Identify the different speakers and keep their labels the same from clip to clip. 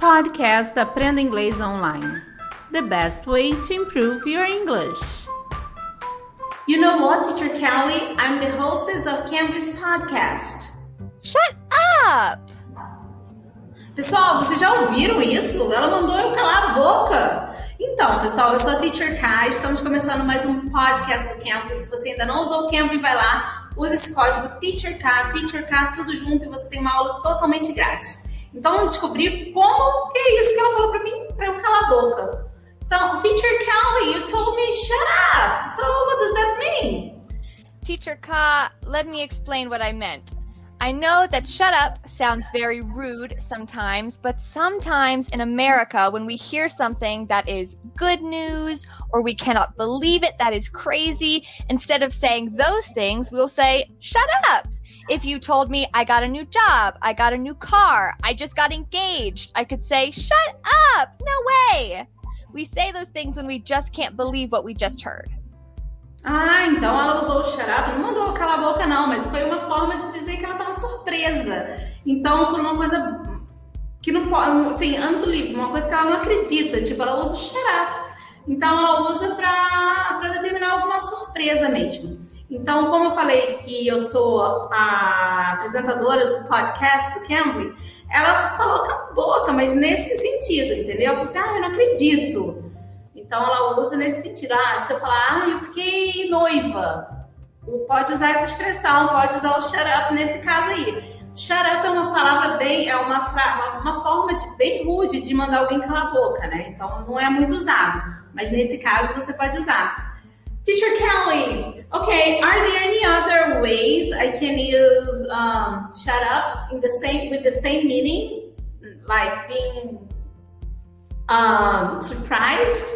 Speaker 1: Podcast Aprenda Inglês Online. The best way to improve your English. You know what, Teacher Kelly? I'm the hostess of Cambly's podcast.
Speaker 2: Shut up!
Speaker 1: Pessoal, vocês já ouviram isso? Ela mandou eu calar a boca. Então, pessoal, eu sou a Teacher K. Estamos começando mais um podcast do Cambly. Se você ainda não usou o Cambly, vai lá, use esse código Teacher K, Teacher K, tudo junto e você tem uma aula totalmente grátis. Então, vamos descobrir como que é isso que ela falou para mim, para eu calar a boca. Então, Teacher Kelly, you told me shut up. So, what does that mean?
Speaker 2: Teacher Ka, let me explain what I meant. I know that shut up sounds very rude sometimes, but sometimes in America, when we hear something that is good news or we cannot believe it, that is crazy, instead of saying those things, we'll say, shut up. If you told me I got a new job, I got a new car, I just got engaged, I could say, shut up, no way. We say those things when we just can't believe what we just heard.
Speaker 1: Ah, então ela usou o shut up, não mandou calar a boca não, mas foi uma forma de dizer que ela estava surpresa. Então, por uma coisa que não pode, assim, unbelievable, uma coisa que ela não acredita, tipo, ela usa o shut up. Então, ela usa para determinar alguma surpresa mesmo. Então, como eu falei que eu sou a apresentadora do podcast do Cambly, ela falou com a boca, mas nesse sentido, entendeu? Eu falei assim, ah, eu não acredito. Então ela usa nesse sentido. Ah, se eu falar, ah, eu fiquei noiva, pode usar essa expressão, pode usar o shut up nesse caso aí. Shut up é uma palavra bem, é uma, uma, uma forma de, bem rude de mandar alguém calar a boca, né? Então não é muito usado. Mas nesse caso você pode usar. Teacher Kelly, okay, are there any other ways I can use um, shut up in the same with the same meaning, like being um, surprised?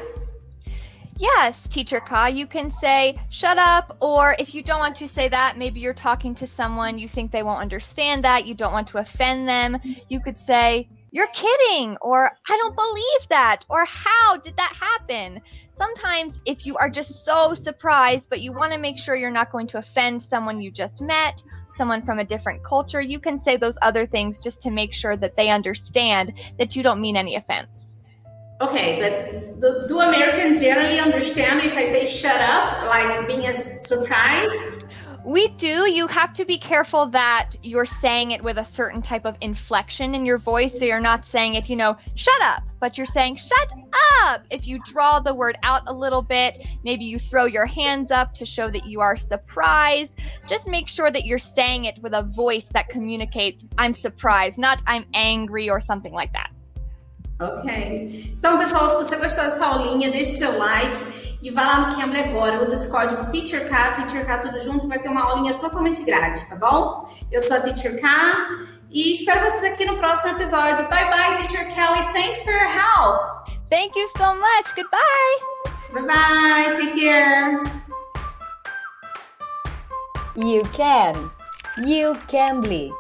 Speaker 2: Yes, teacher Ka, you can say shut up, or if you don't want to say that, maybe you're talking to someone, you think they won't understand that, you don't want to offend them, you could say, you're kidding, or I don't believe that, or how did that happen? Sometimes, if you are just so surprised, but you want to make sure you're not going to offend someone you just met, someone from a different culture, you can say those other things just to make sure that they understand that you don't mean any offense.
Speaker 1: Okay, but do, do Americans generally understand if I say shut up, like being surprised?
Speaker 2: We do. You have to be careful that you're saying it with a certain type of inflection in your voice. So you're not saying it, you know, shut up, but you're saying shut up. If you draw the word out a little bit, maybe you throw your hands up to show that you are surprised. Just make sure that you're saying it with a voice that communicates, I'm surprised, not I'm angry or something like that.
Speaker 1: Ok. Então, pessoal, se você gostou dessa aulinha, deixe seu like e vá lá no Cambly agora. Use esse código TEACHERK, TEACHERK tudo junto e vai ter uma aulinha totalmente grátis, tá bom? Eu sou a Teacher K e espero vocês aqui no próximo episódio. Bye bye, Teacher Kelly. Thanks for your help.
Speaker 2: Thank you so much. Goodbye.
Speaker 1: Bye bye. Take care.
Speaker 3: You can. You can be.